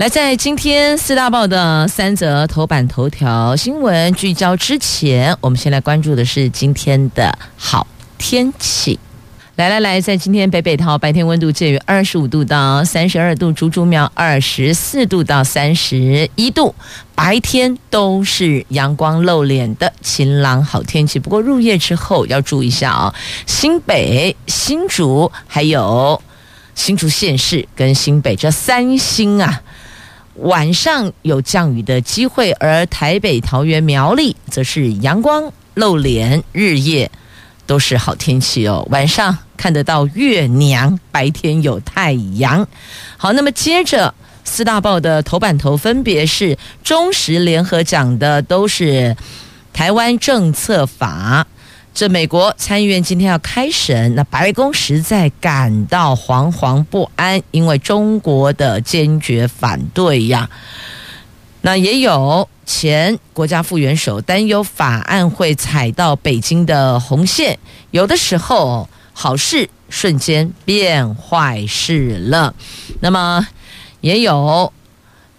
来，在今天四大报的三则头版头条新闻聚焦之前，我们先来关注的是今天的好天气。来来来，在今天北北桃白天温度介于二十五度到三十二度，竹竹苗二十四度到三十一度，白天都是阳光露脸的晴朗好天气。不过入夜之后要注意一下啊、新北、新竹还有新竹县市跟新北这三星啊，晚上有降雨的机会，而台北、桃园、苗栗则是阳光露脸，日夜都是好天气哦，晚上。看得到月娘，白天有太阳。好，那么接着四大报的头版头分别是中时联合讲的都是台湾政策法。这美国参议院今天要开审，那白宫实在感到惶惶不安，因为中国的坚决反对呀。那也有前国家副元首担忧法案会踩到北京的红线，有的时候。好事瞬间变坏事了，那么也有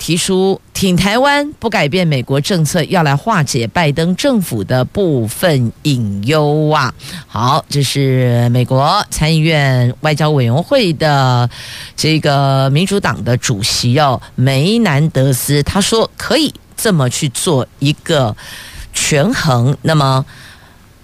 提出挺台湾不改变美国政策，要来化解拜登政府的部分隐忧啊。好，这是美国参议院外交委员会的这个民主党的主席哦，梅南德斯，他说可以这么去做一个权衡，那么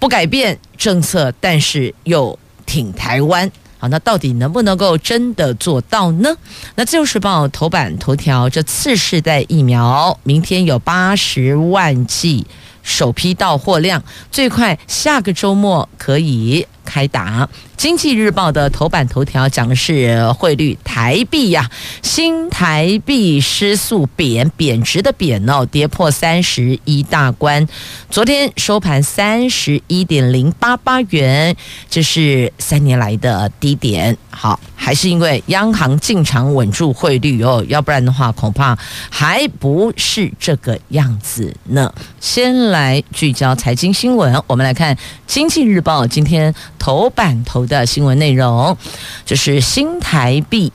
不改变政策，但是又。挺台湾，好，那到底能不能够真的做到呢？那自由时报头版头条，这次世代疫苗明天有八十万剂首批到货量，最快下个周末可以开打。经济日报的头版头条讲的是汇率，台币呀，新台币失速贬贬值的贬哦，跌破三十一大关，昨天收盘三十一点零八八元，这是三年来的低点。好，还是因为央行进场稳住汇率哦，要不然的话恐怕还不是这个样子呢。先来聚焦财经新闻，我们来看经济日报今天头版头的新闻内容，就是新台币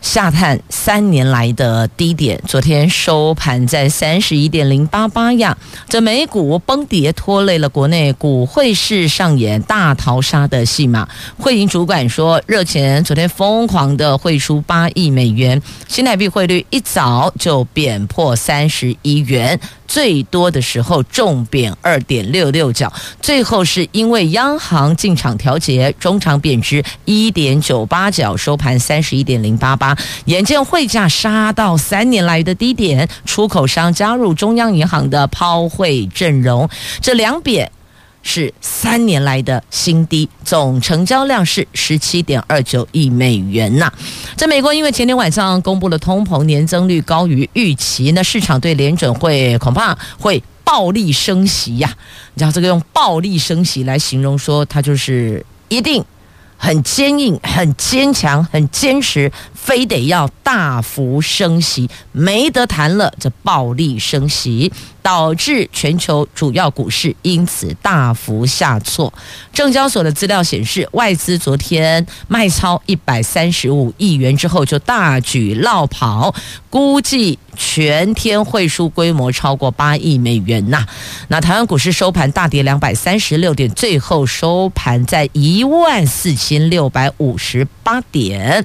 下探三年来的低点，昨天收盘在三十一点零八八呀。这美股崩跌拖累了国内股汇市上演大逃杀的戏码。汇银主管说，热钱昨天疯狂的汇出八亿美元，新台币汇率一早就贬破三十一元。最多的时候重贬二点六六角，最后是因为央行进场调节，中场贬值一点九八角，收盘三十一点零八八。眼见汇价杀到三年来的低点，出口商加入中央银行的抛汇阵容，这两贬是三年来的新低，总成交量是十七点二九亿美元呐。在美国，因为前天晚上公布了通膨年增率高于预期，那市场对联准会恐怕会暴力升息呀。你知道这个用暴力升息来形容，说它就是一定很坚硬、很坚强、很坚持，非得要大幅升息，没得谈了。这暴力升息。导致全球主要股市因此大幅下挫。证交所的资料显示，外资昨天卖超一百三十五亿元之后就大举落跑，估计全天汇出规模超过八亿美元呐。那台湾股市收盘大跌两百三十六点，最后收盘在一万四千六百五十八点。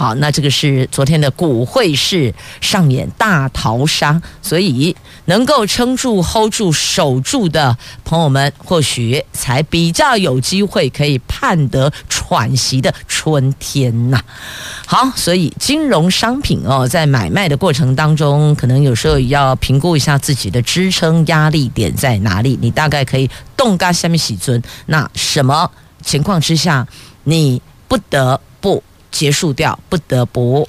好，那这个是昨天的股汇市上演大逃杀，所以能够撑住、hold 住、守住的朋友们，或许才比较有机会可以盼得喘息的春天呐。好，所以金融商品哦，在买卖的过程当中，可能有时候要评估一下自己的支撑压力点在哪里，你大概可以动嘎下面洗尊。那什么情况之下，你不得不结束掉，不得不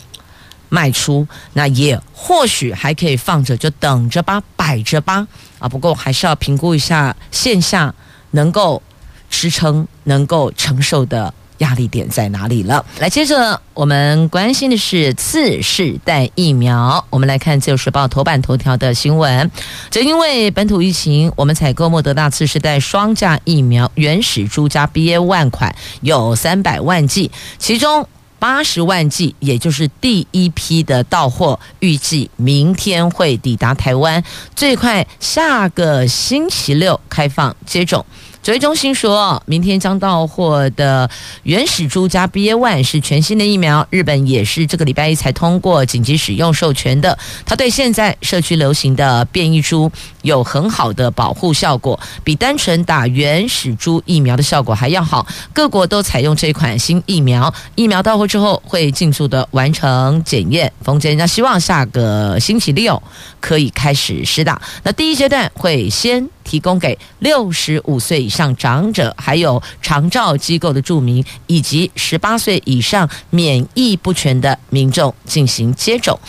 卖出，那也或许还可以放着，就等着吧，摆着吧。啊，不过还是要评估一下线下能够支撑、能够承受的压力点在哪里了。来，接着我们关心的是次世代疫苗。我们来看《自由时报》头版头条的新闻，正因为本土疫情，我们采购莫德纳次世代双价疫苗原始株加 B A 万款有三百万剂，其中。八十万剂，也就是第一批的到货，预计明天会抵达台湾，最快下个星期六开放接种。指挥中心说，明天将到货的原始株加 BA one 是全新的疫苗，日本也是这个礼拜一才通过紧急使用授权的。它对现在社区流行的变异株有很好的保护效果，比单纯打原始株疫苗的效果还要好。各国都采用这款新疫苗，疫苗到货之后会尽速的完成检验。封监那希望下个星期六可以开始施打。那第一阶段会先。提供给六十五岁以上长者，还有长照机构的住民，以及十八岁以上免疫不全的民众进行接种。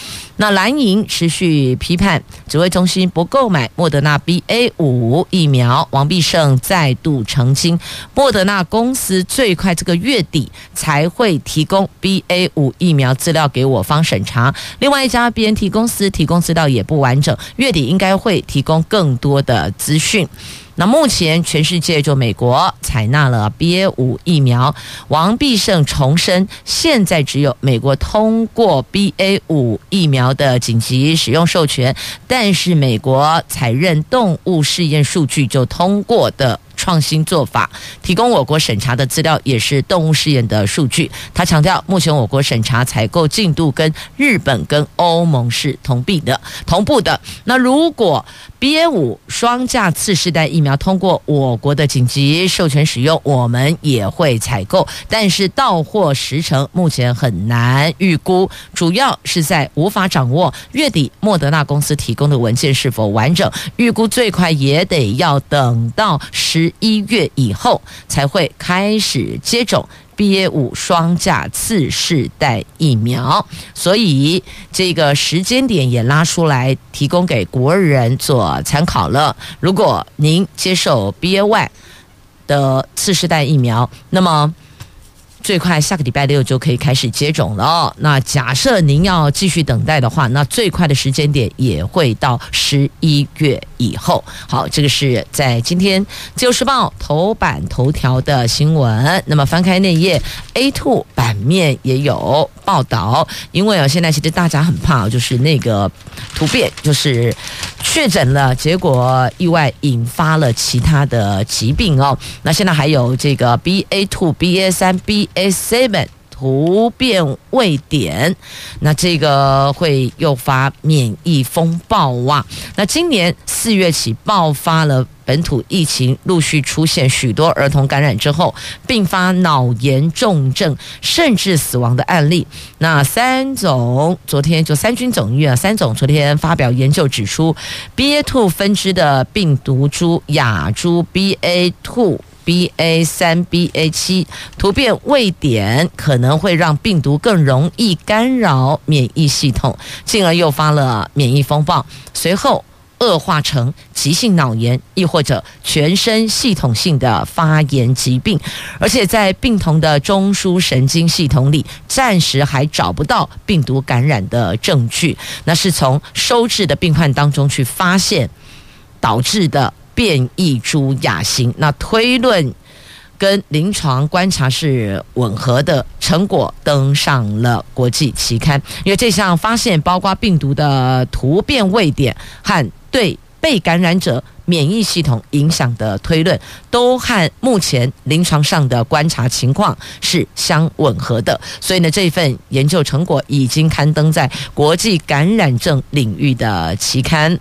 那蓝营持续批判指挥中心不购买莫德纳 BA 五疫苗，王必胜再度澄清，莫德纳公司最快这个月底才会提供 BA 五疫苗资料给我方审查。另外一家 BNT 公司提供资料也不完整，月底应该会提供更多的资讯。那目前全世界就美国采纳了 BA 五疫苗，王必胜重申，现在只有美国通过 BA 五疫苗的紧急使用授权，但是美国采认动物试验数据就通过的。创新做法，提供我国审查的资料也是动物试验的数据。他强调，目前我国审查采购进度跟日本跟欧盟是同步的，同步的。那如果 BA 五双价次世代疫苗通过我国的紧急授权使用，我们也会采购，但是到货时程目前很难预估，主要是在无法掌握月底莫德纳公司提供的文件是否完整，预估最快也得要等到十。一月以后才会开始接种 BA 五双价次世代疫苗，所以这个时间点也拉出来提供给国人做参考了。如果您接受 BA one 的次世代疫苗，那么。最快下个礼拜六就可以开始接种了哦。那假设您要继续等待的话，那最快的时间点也会到十一月以后。好，这个是在今天《自由时报》头版头条的新闻。那么翻开那页 A two 版面也有报道。因为啊，现在其实大家很怕，就是那个突变，就是确诊了，结果意外引发了其他的疾病哦。那现在还有这个 B A two、BA 三、B A seven 突变位点，那这个会诱发免疫风暴哇！那今年四月起爆发了本土疫情，陆续出现许多儿童感染之后并发脑炎重症，甚至死亡的案例。那三总昨天就三军总医院三总昨天发表研究指出，BA two 分支的病毒株亚株 BA two。BA 三、BA 七突变未点，可能会让病毒更容易干扰免疫系统，进而诱发了免疫风暴，随后恶化成急性脑炎，亦或者全身系统性的发炎疾病。而且在病童的中枢神经系统里，暂时还找不到病毒感染的证据，那是从收治的病患当中去发现导致的。变异株亚型，那推论跟临床观察是吻合的，成果登上了国际期刊。因为这项发现包括病毒的突变位点和对被感染者免疫系统影响的推论，都和目前临床上的观察情况是相吻合的。所以呢，这份研究成果已经刊登在国际感染症领域的期刊。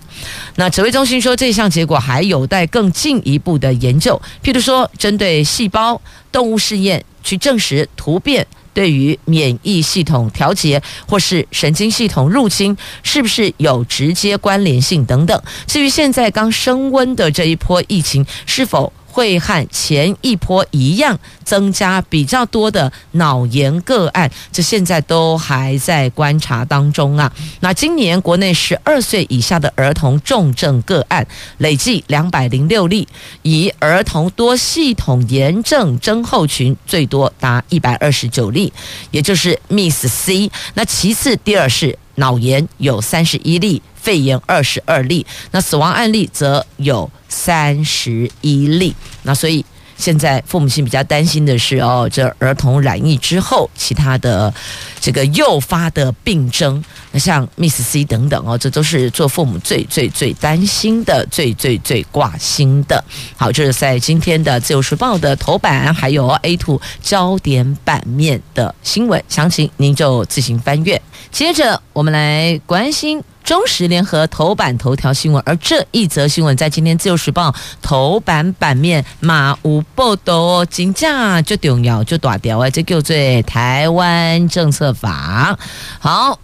那指挥中心说，这项结果还有待更进一步的研究，譬如说，针对细胞动物试验去证实突变。对于免疫系统调节或是神经系统入侵，是不是有直接关联性等等？至于现在刚升温的这一波疫情，是否会和前一波一样增加比较多的脑炎个案，这现在都还在观察当中啊。那今年国内十二岁以下的儿童重症个案累计两百零六例，以儿童多系统炎症症候群最多达一百二十九例，也就是 Miss C。那其次第二是脑炎，有三十一例。肺炎二十二例，那死亡案例则有三十一例。那所以现在父母亲比较担心的是哦，这儿童染疫之后，其他的这个诱发的病症，那像 Miss C 等等哦，这都是做父母最最最担心的，最最最挂心的。好，这是在今天的《自由时报》的头版，还有 A two 焦点版面的新闻，详情您就自行翻阅。接着我们来关心。中时联合头版头条新闻，而这一则新闻在今天自由时报头版版面马无报道，金价就重要就大掉啊，这叫做台湾政策法。好。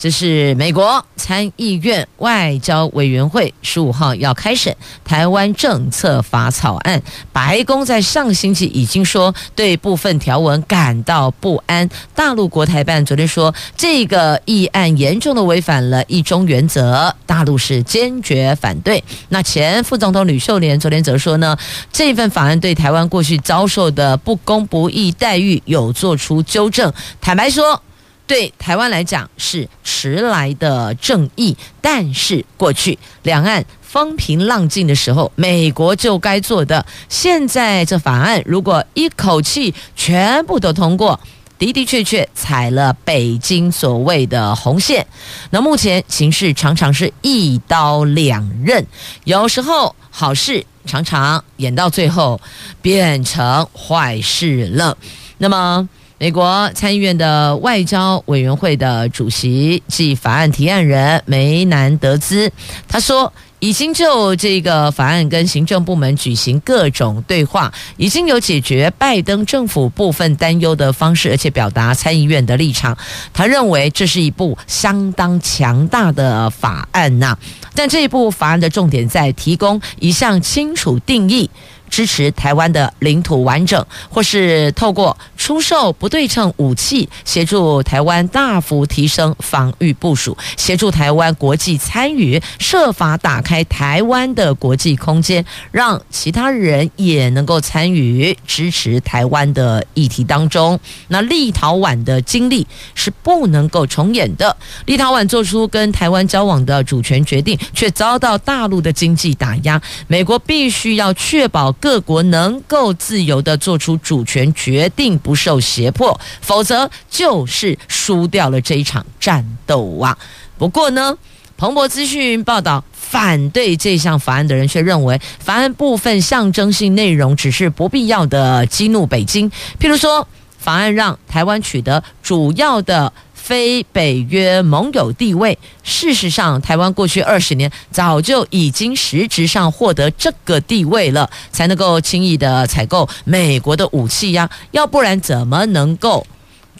这是美国参议院外交委员会十五号要开审台湾政策法草案。白宫在上星期已经说对部分条文感到不安。大陆国台办昨天说，这个议案严重的违反了一中原则，大陆是坚决反对。那前副总统吕秀莲昨天则说呢，这份法案对台湾过去遭受的不公不义待遇有做出纠正。坦白说。对台湾来讲是迟来的正义，但是过去两岸风平浪静的时候，美国就该做的。现在这法案如果一口气全部都通过，的的确确踩了北京所谓的红线。那目前形势常常是一刀两刃，有时候好事常常演到最后变成坏事了。那么。美国参议院的外交委员会的主席即法案提案人梅南德兹，他说，已经就这个法案跟行政部门举行各种对话，已经有解决拜登政府部分担忧的方式，而且表达参议院的立场。他认为这是一部相当强大的法案呐，但这一部法案的重点在提供一项清楚定义。支持台湾的领土完整，或是透过出售不对称武器，协助台湾大幅提升防御部署，协助台湾国际参与，设法打开台湾的国际空间，让其他人也能够参与支持台湾的议题当中。那立陶宛的经历是不能够重演的。立陶宛做出跟台湾交往的主权决定，却遭到大陆的经济打压，美国必须要确保。各国能够自由地做出主权决定，不受胁迫，否则就是输掉了这一场战斗啊！不过呢，彭博资讯报道，反对这项法案的人却认为，法案部分象征性内容只是不必要的激怒北京，譬如说，法案让台湾取得主要的。非北约盟友地位，事实上，台湾过去二十年早就已经实质上获得这个地位了，才能够轻易的采购美国的武器呀，要不然怎么能够？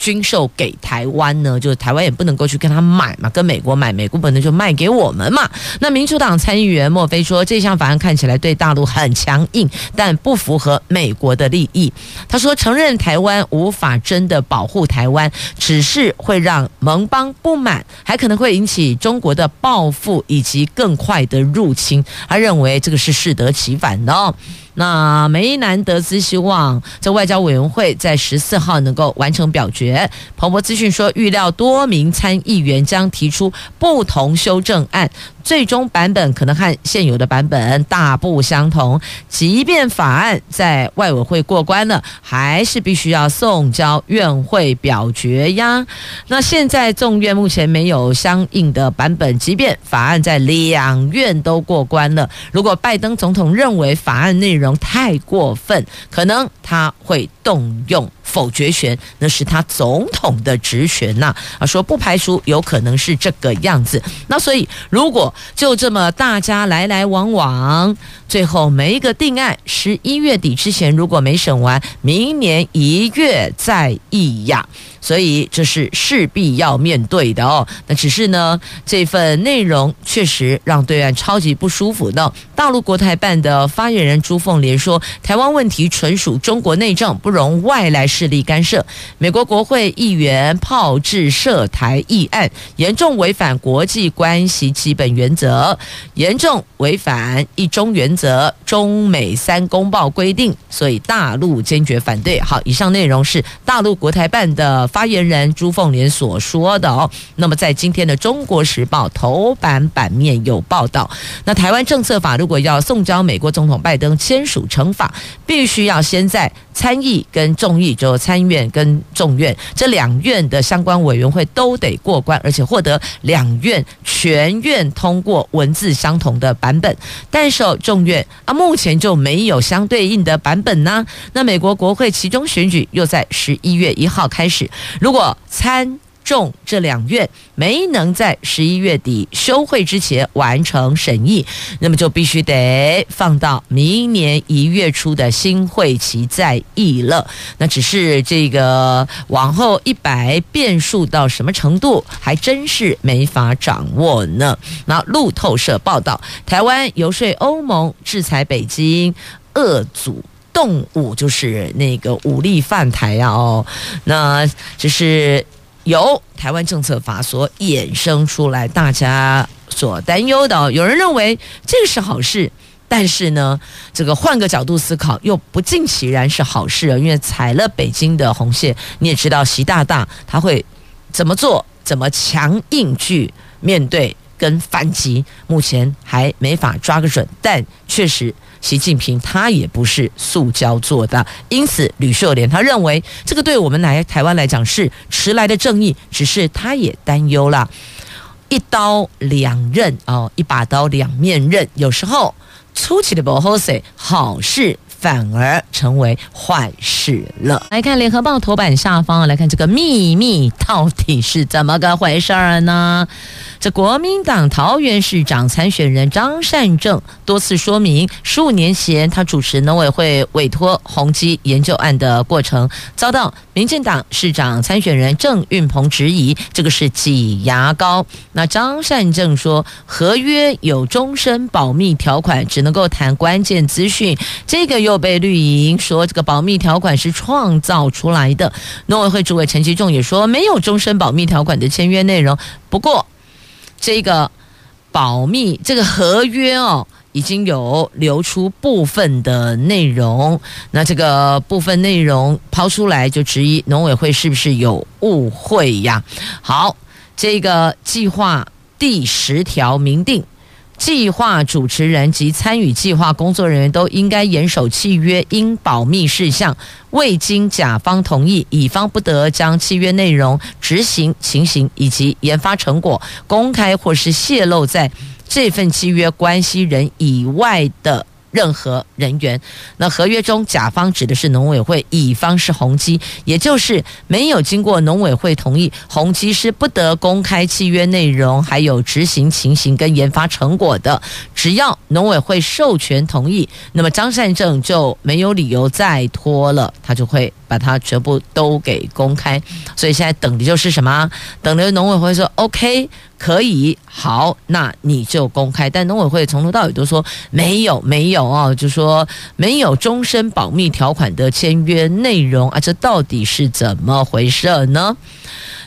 军售给台湾呢，就是台湾也不能够去跟他买嘛，跟美国买，美国本来就卖给我们嘛。那民主党参议员莫非说，这项法案看起来对大陆很强硬，但不符合美国的利益。他说，承认台湾无法真的保护台湾，只是会让盟邦不满，还可能会引起中国的报复以及更快的入侵。他认为这个是适得其反的哦。那梅南德斯希望这外交委员会在十四号能够完成表决。彭博资讯说，预料多名参议员将提出不同修正案。最终版本可能和现有的版本大不相同。即便法案在外委会过关了，还是必须要送交院会表决呀。那现在众院目前没有相应的版本，即便法案在两院都过关了，如果拜登总统认为法案内容太过分，可能他会。动用否决权，那是他总统的职权呐。啊，说不排除有可能是这个样子。那所以，如果就这么大家来来往往，最后没一个定案，十一月底之前如果没审完，明年一月再议呀。所以这是势必要面对的哦。那只是呢，这份内容确实让对岸超级不舒服的。大陆国台办的发言人朱凤莲说：“台湾问题纯属中国内政，不容外来势力干涉。美国国会议员炮制涉台议案，严重违反国际关系基本原则，严重违反一中原则、中美三公报规定，所以大陆坚决反对。”好，以上内容是大陆国台办的。发言人朱凤莲所说的哦，那么在今天的《中国时报》头版版面有报道。那台湾政策法如果要送交美国总统拜登签署成法，必须要先在参议跟众议，就参院跟众院这两院的相关委员会都得过关，而且获得两院全院通过文字相同的版本。但是众院啊，目前就没有相对应的版本呢。那美国国会其中选举又在十一月一号开始。如果参众这两院没能在十一月底休会之前完成审议，那么就必须得放到明年一月初的新会期再议了。那只是这个往后一百变数到什么程度，还真是没法掌握呢。那路透社报道，台湾游说欧盟制裁北京，遏阻。动武就是那个武力犯台啊！哦，那只是由台湾政策法所衍生出来，大家所担忧的。有人认为这个是好事，但是呢，这个换个角度思考，又不尽其然是好事啊！因为踩了北京的红线，你也知道习大大他会怎么做，怎么强硬去面对跟反击，目前还没法抓个准，但确实。习近平他也不是塑胶做的，因此吕秀莲他认为这个对我们来台湾来讲是迟来的正义，只是他也担忧了，一刀两刃哦，一把刀两面刃，有时候出奇的不好势，好事反而成为坏事了。来看联合报头版下方，来看这个秘密到底是怎么个回事儿呢？这国民党桃园市长参选人张善政多次说明，十五年前他主持农委会委托宏基研究案的过程，遭到民进党市长参选人郑运鹏质疑，这个是挤牙膏。那张善政说，合约有终身保密条款，只能能够谈关键资讯，这个又被绿营说这个保密条款是创造出来的。农委会主委陈其仲也说，没有终身保密条款的签约内容。不过，这个保密这个合约哦，已经有流出部分的内容。那这个部分内容抛出来，就质疑农委会是不是有误会呀？好，这个计划第十条明定。计划主持人及参与计划工作人员都应该严守契约应保密事项，未经甲方同意，乙方不得将契约内容、执行情形以及研发成果公开或是泄露在这份契约关系人以外的。任何人员，那合约中甲方指的是农委会，乙方是宏基，也就是没有经过农委会同意，宏基是不得公开契约内容，还有执行情形跟研发成果的。只要农委会授权同意，那么张善政就没有理由再拖了，他就会把它全部都给公开。所以现在等的就是什么？等的农委会说 OK。可以，好，那你就公开。但农委会从头到尾都说没有，没有哦，就说没有终身保密条款的签约内容啊，这到底是怎么回事呢？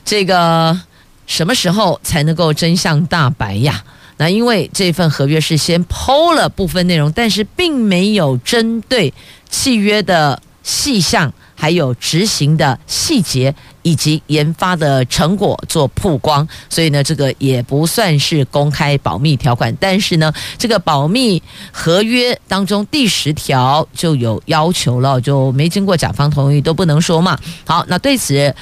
这个什么时候才能够真相大白呀？那因为这份合约是先抛了部分内容，但是并没有针对契约的细项。还有执行的细节以及研发的成果做曝光，所以呢，这个也不算是公开保密条款。但是呢，这个保密合约当中第十条就有要求了，就没经过甲方同意都不能说嘛。好，那对此，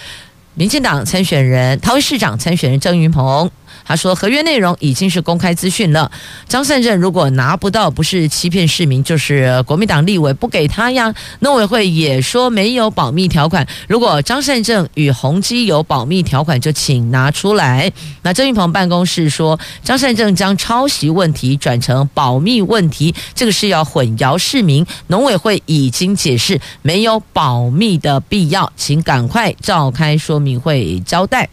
民进党参选人桃园市长参选人郑云鹏他说合约内容已经是公开资讯了，张善政如果拿不到，不是欺骗市民，就是国民党立委不给他呀。农委会也说没有保密条款，如果张善政与宏基有保密条款，就请拿出来。那郑运鹏办公室说，张善政将抄袭问题转成保密问题，这个是要混淆市民。农委会已经解释没有保密的必要，请赶快召开说明会交代。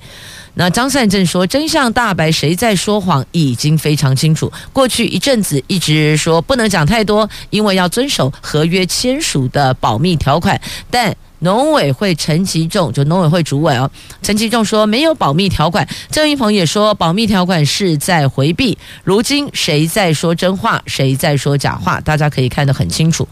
那张善政说：“真相大白，谁在说谎已经非常清楚。过去一阵子一直说不能讲太多，因为要遵守合约签署的保密条款。但农委会陈吉仲就农委会主委哦，陈吉仲说没有保密条款。郑云鹏也说保密条款是在回避。如今谁在说真话，谁在说假话？大家可以看得很清楚。”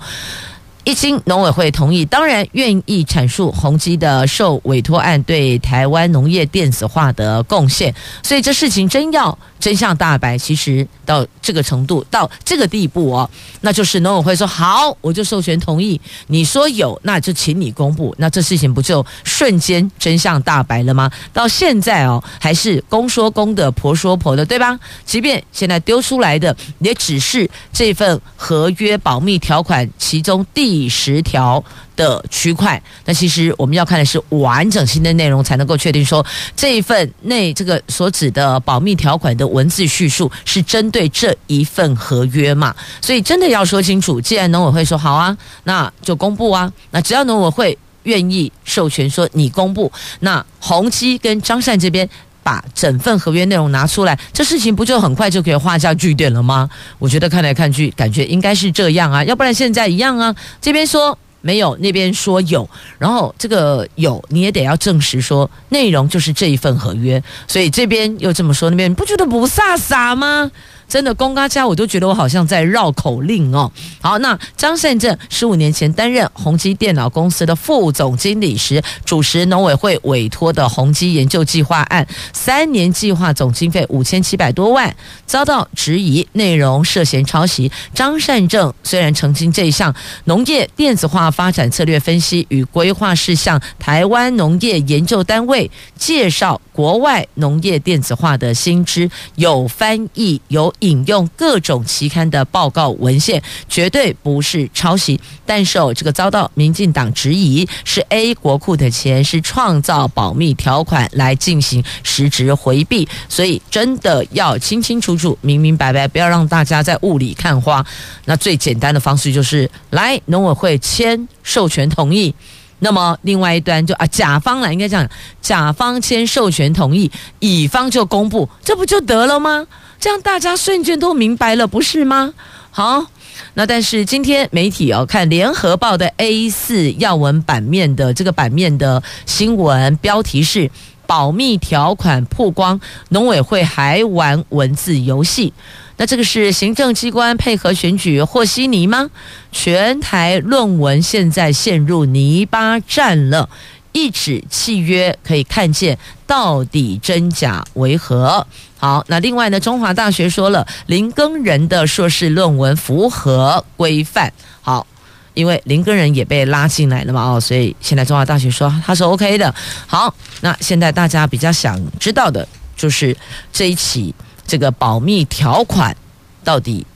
一经农委会同意，当然愿意阐述宏基的受委托案对台湾农业电子化的贡献，所以这事情真要真相大白，其实到这个程度，到这个地步哦，那就是农委会说好，我就授权同意，你说有，那就请你公布，那这事情不就瞬间真相大白了吗？到现在哦，还是公说公的，婆说婆的，对吧？即便现在丢出来的也只是这份合约保密条款其中第。十条的区块，那其实我们要看的是完整性的内容，才能够确定说这一份内这个所指的保密条款的文字叙述是针对这一份合约嘛？所以真的要说清楚。既然农委会说好啊，那就公布啊。那只要农委会愿意授权说你公布，那宏基跟张善这边。把整份合约内容拿出来，这事情不就很快就可以画下句点了吗？我觉得看来看去，感觉应该是这样啊，要不然现在一样啊，这边说没有，那边说有，然后这个有你也得要证实说内容就是这一份合约，所以这边又这么说，那边不觉得不飒飒吗？真的，公家家我都觉得我好像在绕口令哦。好，那张善政十五年前担任宏基电脑公司的副总经理时，主持农委会委托的宏基研究计划案，三年计划总经费五千七百多万，遭到质疑内容涉嫌抄袭。张善政虽然澄清这一项农业电子化发展策略分析与规划事项，台湾农业研究单位介绍国外农业电子化的新知，有翻译有。引用各种期刊的报告文献，绝对不是抄袭。但是哦这个遭到民进党质疑，是 A 国库的钱，是创造保密条款来进行实质回避，所以真的要清清楚楚、明明白白，不要让大家在雾里看花。那最简单的方式就是来农委会签授权同意。那么另外一端就啊，甲方来应该这样，甲方签授权同意，乙方就公布，这不就得了吗？这样大家瞬间都明白了，不是吗？好，那但是今天媒体哦，看联合报的 A 四要闻版面的这个版面的新闻标题是“保密条款曝光，农委会还玩文字游戏”。那这个是行政机关配合选举和稀泥吗？全台论文现在陷入泥巴战了。一纸契约可以看见到底真假为何？好，那另外呢，中华大学说了，林耕仁的硕士论文符合规范。好，因为林耕仁也被拉进来了嘛，哦，所以现在中华大学说他是 OK 的。好，那现在大家比较想知道的就是这一起这个保密条款到底。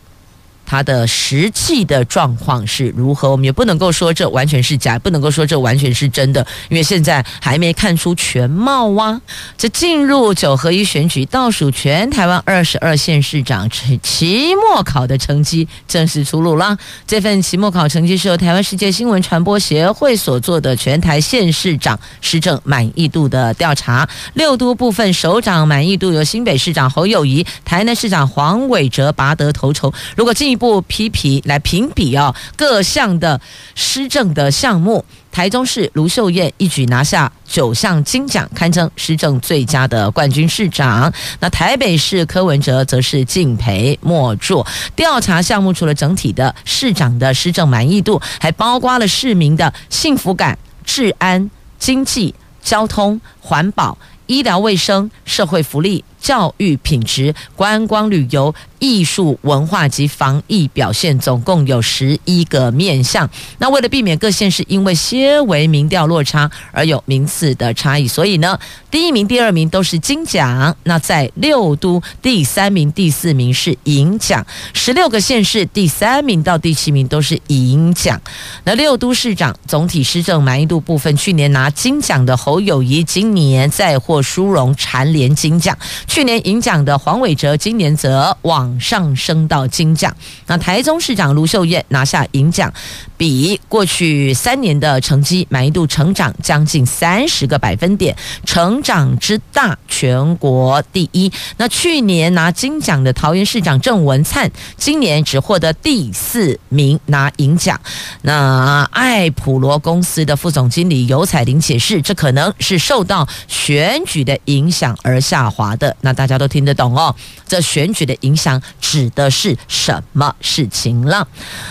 它的实际的状况是如何？我们也不能够说这完全是假，不能够说这完全是真的，因为现在还没看出全貌啊。这进入九合一选举倒数，全台湾二十二县市长期末考的成绩正式出炉了。这份期末考成绩是由台湾世界新闻传播协会所做的全台县市长施政满意度的调查。六都部分首长满意度由新北市长侯友谊、台南市长黄伟哲拔得头筹。如果进一步不批评来评比啊，各项的施政的项目，台中市卢秀燕一举拿下九项金奖，堪称施政最佳的冠军市长。那台北市柯文哲则是敬陪末座。调查项目除了整体的市长的施政满意度，还包括了市民的幸福感、治安、经济、交通、环保、医疗卫生、社会福利。教育品质、观光旅游、艺术文化及防疫表现，总共有十一个面向。那为了避免各县市因为些微民调落差而有名次的差异，所以呢，第一名、第二名都是金奖。那在六都，第三名、第四名是银奖。十六个县市第三名到第七名都是银奖。那六都市长总体施政满意度部分，去年拿金奖的侯友谊，今年再获殊荣蝉联金奖。去年银奖的黄伟哲，今年则往上升到金奖。那台中市长卢秀燕拿下银奖，比过去三年的成绩满意度成长将近三十个百分点，成长之大全国第一。那去年拿金奖的桃园市长郑文灿，今年只获得第四名拿银奖。那爱普罗公司的副总经理尤彩玲解释，这可能是受到选举的影响而下滑的。那大家都听得懂哦，这选举的影响指的是什么事情了？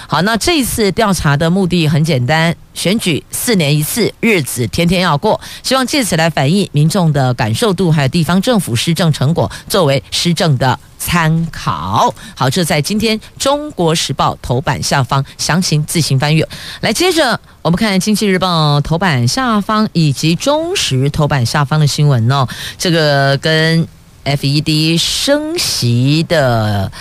好，那这次调查的目的很简单，选举四年一次，日子天天要过，希望借此来反映民众的感受度，还有地方政府施政成果，作为施政的参考。好，这在今天《中国时报》头版下方，详情自行翻阅。来，接着我们看《经济日报》头版下方以及《中时》头版下方的新闻哦，这个跟。FED 升息的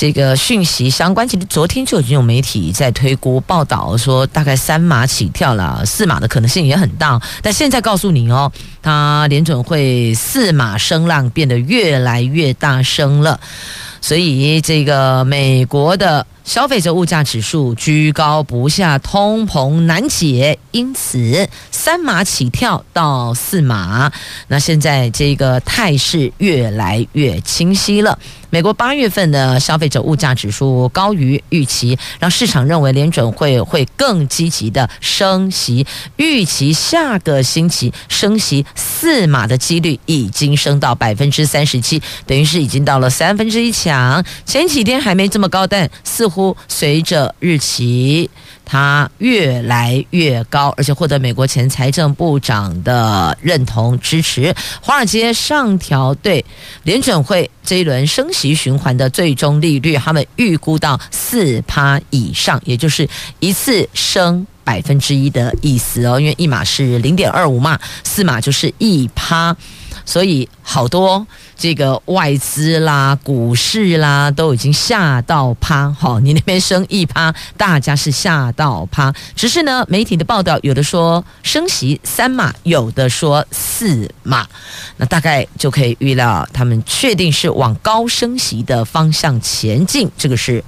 这个讯息相关，其实昨天就已经有媒体在推估报道说，大概三码起跳了，四码的可能性也很大。但现在告诉你哦，它联准会四码声浪变得越来越大声了，所以这个美国的。消费者物价指数居高不下，通膨难解，因此三码起跳到四码。那现在这个态势越来越清晰了。美国八月份的消费者物价指数高于预期，让市场认为联准会会更积极的升息，预期下个星期升息四码的几率已经升到百分之三十七，等于是已经到了三分之一强。前几天还没这么高，但似乎随着日期。它越来越高，而且获得美国前财政部长的认同支持。华尔街上调对联准会这一轮升息循环的最终利率，他们预估到四趴以上，也就是一次升百分之一的意思哦。因为一码是零点二五嘛，四码就是一趴，所以好多。这个外资啦、股市啦，都已经吓到趴。好，你那边升一趴，大家是吓到趴。只是呢，媒体的报道有的说升息三码，有的说四码，那大概就可以预料，他们确定是往高升息的方向前进，这个是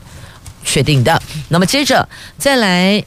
确定的。那么接着再来。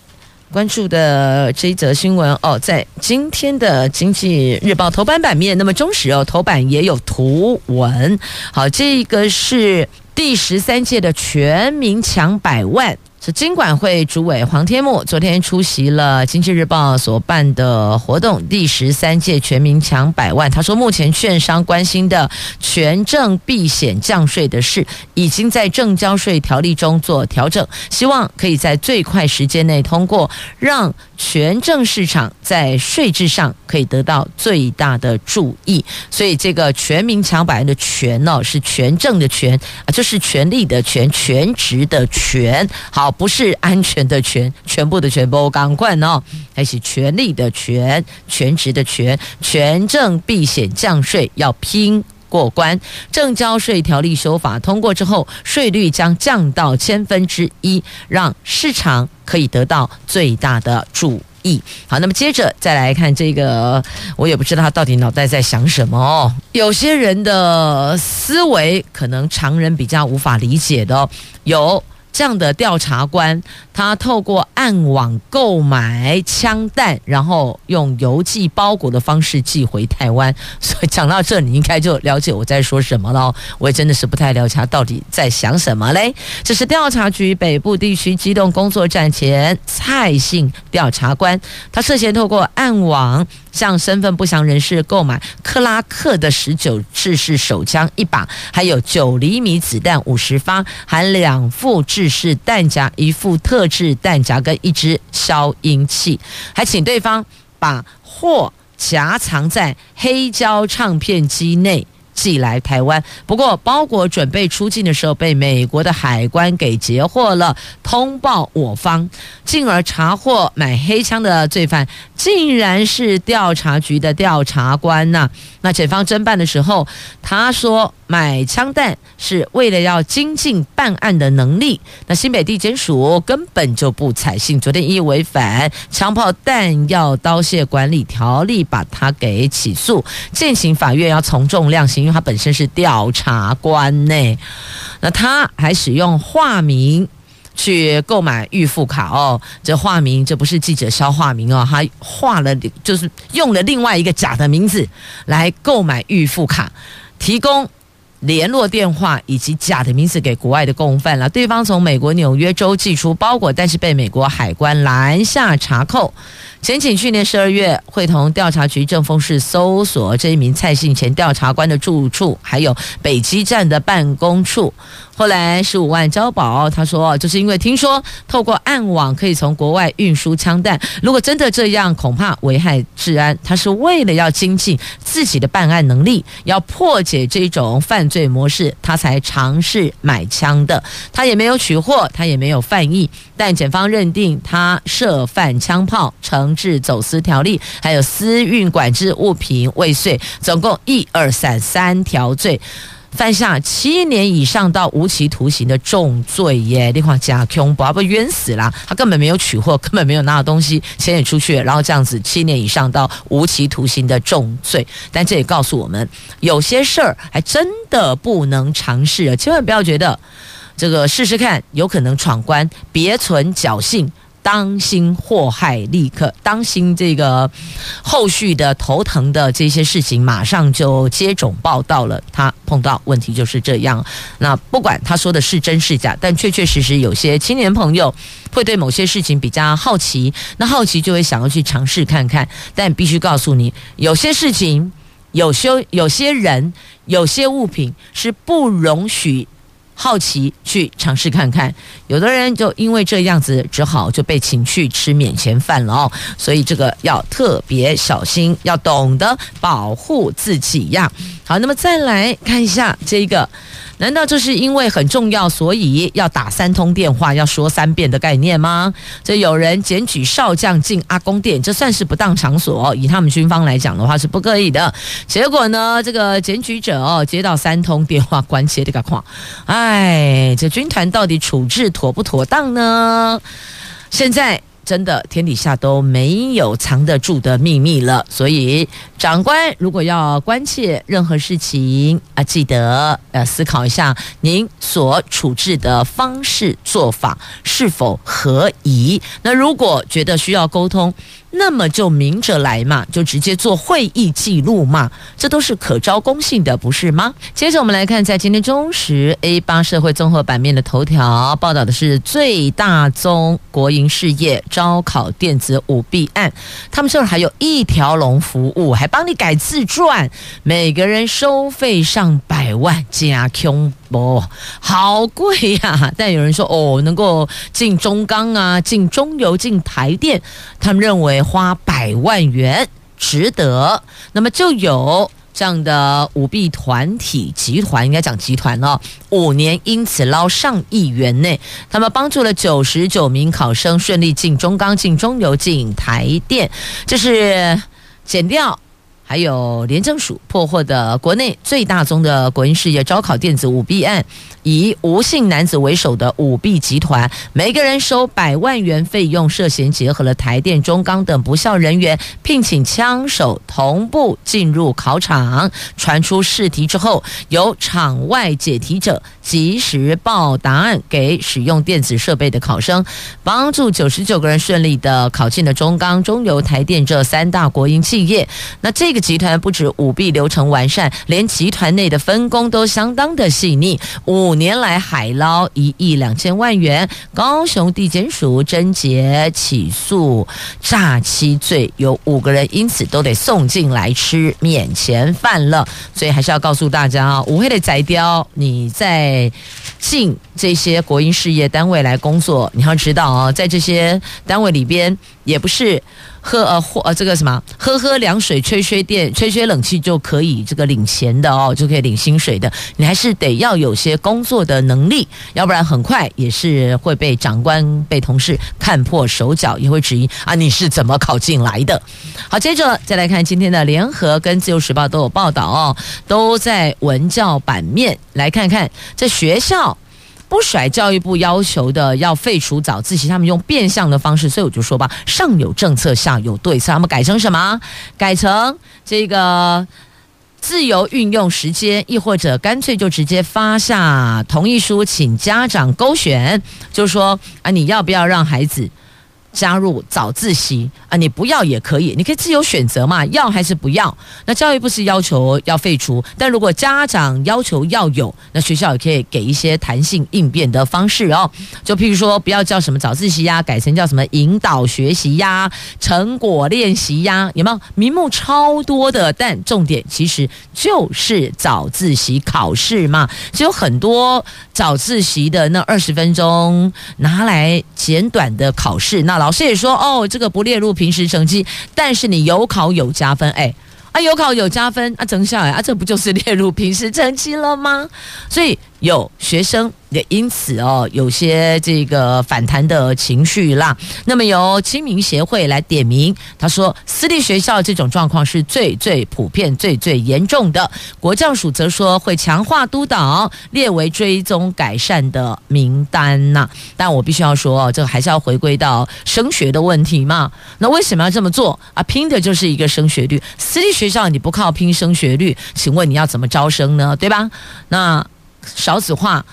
关注的这一则新闻哦，在今天的《经济日报》头版版面，那么中时哦头版也有图文。好，这个是第十三届的全民抢百万。是金管会主委黄天牧昨天出席了《经济日报》所办的活动，第十三届全民抢百万。他说，目前券商关心的权证避险降税的事，已经在证交税条例中做调整，希望可以在最快时间内通过，让权证市场在税制上可以得到最大的注意。所以，这个全民抢百万的“权”呢，是权证的“权”啊，就是权力的“权”，全职的“权”。好。不是安全的全，全部的全部赶快哦，还是权力的权，全职的权，权证避险降税要拼过关。证交税条例修法通过之后，税率将降到千分之一，让市场可以得到最大的注意。好，那么接着再来看这个，我也不知道他到底脑袋在想什么哦。有些人的思维可能常人比较无法理解的哦，有。这样的调查官，他透过暗网购买枪弹，然后用邮寄包裹的方式寄回台湾。所以讲到这，你应该就了解我在说什么了。我也真的是不太了解他到底在想什么嘞。这是调查局北部地区机动工作站前蔡姓调查官，他涉嫌透过暗网。向身份不详人士购买克拉克的十九制式手枪一把，还有九厘米子弹五十发，含两副制式弹夹、一副特制弹夹跟一支消音器，还请对方把货夹藏在黑胶唱片机内。寄来台湾。不过包裹准备出境的时候，被美国的海关给截获了，通报我方，进而查获买黑枪的罪犯，竟然是调查局的调查官呐、那检方侦办的时候，他说买枪弹是为了要精进办案的能力。那新北地检署根本就不采信，昨天依违反枪炮弹药刀械管理条例，把他给起诉，建请法院要从重量刑，因为他本身是调查官呢。那他还使用化名。去购买预付卡哦，这化名这不是记者肖化名哦，他化了就是用了另外一个假的名字来购买预付卡，提供联络电话以及假的名字给国外的共犯了。对方从美国纽约州寄出包裹，但是被美国海关拦下查扣。检警去年十二月会同调查局正风室搜索这一名蔡姓前调查官的住处，还有北基站的办公处。后来十五万交保，他说就是因为听说透过暗网可以从国外运输枪弹，如果真的这样，恐怕危害治安。他是为了要精进自己的办案能力，要破解这种犯罪模式，他才尝试买枪的。他也没有取货，他也没有犯意，但检方认定他涉犯枪炮成、惩治走私条例，还有私运管制物品未遂，总共一二三三条罪。犯下七年以上到无期徒刑的重罪耶！你看假凶，不不冤死了，他根本没有取货，根本没有拿到东西，钱也出去，然后这样子七年以上到无期徒刑的重罪。但这也告诉我们，有些事儿还真的不能尝试啊！千万不要觉得这个试试看有可能闯关，别存侥幸。当心祸害立刻，当心这个后续的头疼的这些事情，马上就接踵报到了。他碰到问题就是这样。那不管他说的是真是假，但确确实实有些青年朋友会对某些事情比较好奇，那好奇就会想要去尝试看看。但必须告诉你，有些事情、有些有些人、有些物品是不容许。好奇去尝试看看，有的人就因为这样子，只好就被请去吃免钱饭了哦。所以这个要特别小心，要懂得保护自己呀。好，那么再来看一下这一个。难道这是因为很重要，所以要打三通电话，要说三遍的概念吗？这有人检举少将进阿公店，这算是不当场所，以他们军方来讲的话是不可以的。结果呢，这个检举者哦接到三通电话，关切这个况，哎，这军团到底处置妥不妥当呢？现在。真的，天底下都没有藏得住的秘密了。所以，长官如果要关切任何事情啊，记得呃思考一下您所处置的方式做法是否合宜。那如果觉得需要沟通，那么就明着来嘛，就直接做会议记录嘛，这都是可招公信的，不是吗？接着我们来看，在今天中时 A 八社会综合版面的头条报道的是最大宗国营事业招考电子舞弊案，他们这儿还有一条龙服务，还帮你改自传，每个人收费上百万加 Q。不，好贵呀！但有人说哦，能够进中钢啊，进中油，进台电，他们认为花百万元值得。那么就有这样的舞弊团体集团，应该讲集团哦，五年因此捞上亿元内，他们帮助了九十九名考生顺利进中钢、进中油、进台电，这是减掉。还有廉政署破获的国内最大宗的国营事业招考电子舞弊案，以吴姓男子为首的舞弊集团，每个人收百万元费用，涉嫌结合了台电、中钢等不肖人员，聘请枪手同步进入考场，传出试题之后，由场外解题者及时报答案给使用电子设备的考生，帮助九十九个人顺利的考进了中钢、中油、台电这三大国营企业。那这这个。集团不止舞弊流程完善，连集团内的分工都相当的细腻。五年来海捞一亿两千万元，高雄地检署侦结起诉诈欺罪，有五个人因此都得送进来吃免钱饭了。所以还是要告诉大家啊，五黑的宰雕，你在进这些国营事业单位来工作，你要知道啊，在这些单位里边也不是。喝呃或呃这个什么喝喝凉水、吹吹电、吹吹冷气就可以这个领钱的哦，就可以领薪水的。你还是得要有些工作的能力，要不然很快也是会被长官、被同事看破手脚，也会质疑啊你是怎么考进来的。好，接着再来看今天的联合跟自由时报都有报道哦，都在文教版面来看看这学校。不甩教育部要求的要废除早自习，他们用变相的方式，所以我就说吧，上有政策，下有对策，他们改成什么？改成这个自由运用时间，亦或者干脆就直接发下同意书，请家长勾选，就说啊，你要不要让孩子？加入早自习啊，你不要也可以，你可以自由选择嘛，要还是不要？那教育部是要求要废除，但如果家长要求要有，那学校也可以给一些弹性应变的方式哦。就譬如说，不要叫什么早自习呀，改成叫什么引导学习呀、成果练习呀，有没有？名目超多的，但重点其实就是早自习考试嘛，就有很多早自习的那二十分钟拿来简短的考试，那老老师也说哦，这个不列入平时成绩，但是你有考有加分，哎，啊有考有加分啊，整下来啊，这不就是列入平时成绩了吗？所以有学生。也因此哦，有些这个反弹的情绪啦。那么由青民协会来点名，他说私立学校这种状况是最最普遍、最最严重的。国教署则说会强化督导，列为追踪改善的名单呐。但我必须要说，这还是要回归到升学的问题嘛。那为什么要这么做啊？拼的就是一个升学率。私立学校你不靠拼升学率，请问你要怎么招生呢？对吧？那少子化。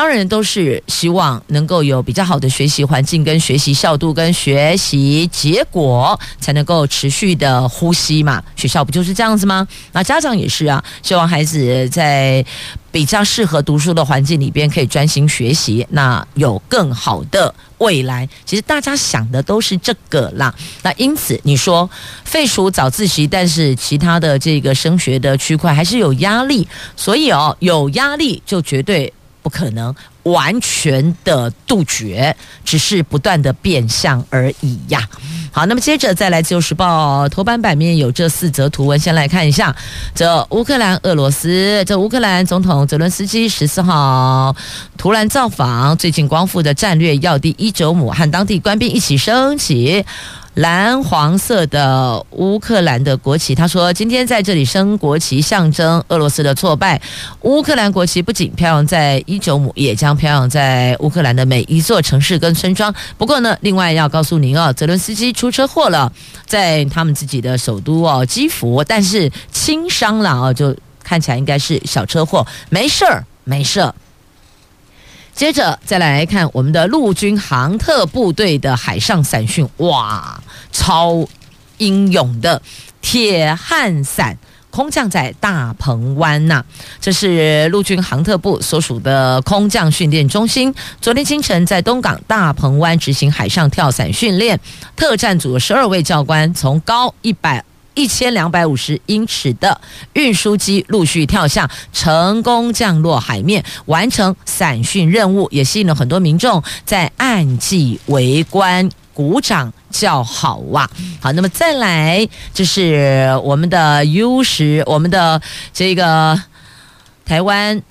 当然都是希望能够有比较好的学习环境、跟学习效度、跟学习结果，才能够持续的呼吸嘛。学校不就是这样子吗？那家长也是啊，希望孩子在比较适合读书的环境里边可以专心学习，那有更好的未来。其实大家想的都是这个啦。那因此你说废除早自习，但是其他的这个升学的区块还是有压力，所以哦，有压力就绝对。不可能完全的杜绝，只是不断的变相而已呀。好，那么接着再来，《自由时报》头版版面有这四则图文，先来看一下。这乌克兰、俄罗斯，这乌克兰总统泽伦斯基十四号突然造访，最近光复的战略要地伊久姆，和当地官兵一起升起。蓝黄色的乌克兰的国旗，他说：“今天在这里升国旗，象征俄罗斯的挫败。乌克兰国旗不仅飘扬在伊久姆，也将飘扬在乌克兰的每一座城市跟村庄。不过呢，另外要告诉您哦，泽伦斯基出车祸了，在他们自己的首都哦基辅，但是轻伤了哦，就看起来应该是小车祸，没事儿，没事儿。”接着再来看我们的陆军航特部队的海上伞训，哇，超英勇的铁汉伞空降在大鹏湾呐！这是陆军航特部所属的空降训练中心。昨天清晨在东港大鹏湾执行海上跳伞训练，特战组十二位教官从高一百。一千两百五十英尺的运输机陆续跳下，成功降落海面，完成伞训任务，也吸引了很多民众在岸际围观、鼓掌叫好哇！好，那么再来就是我们的 U 十，我们的这个台湾。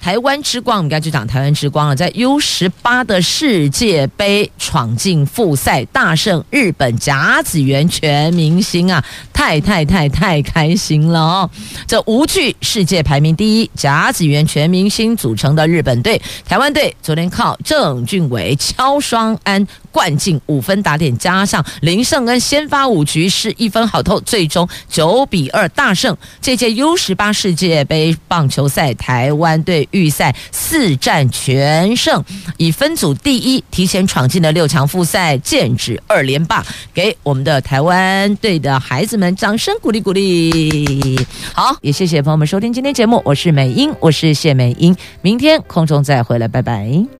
台湾之光，我们该就讲台湾之光了。在 U 十八的世界杯闯进复赛，大胜日本甲子园全明星啊！太太太太开心了哦！这无惧世界排名第一甲子园全明星组成的日本队，台湾队昨天靠郑俊伟敲双安灌进五分打点，加上林胜恩先发五局是一分好投，最终九比二大胜。这届 U 十八世界杯棒球赛，台湾队。预赛四战全胜，以分组第一提前闯进了六强复赛，剑指二连霸，给我们的台湾队的孩子们掌声鼓励鼓励。好，也谢谢朋友们收听今天节目，我是美英，我是谢美英，明天空中再回来，拜拜。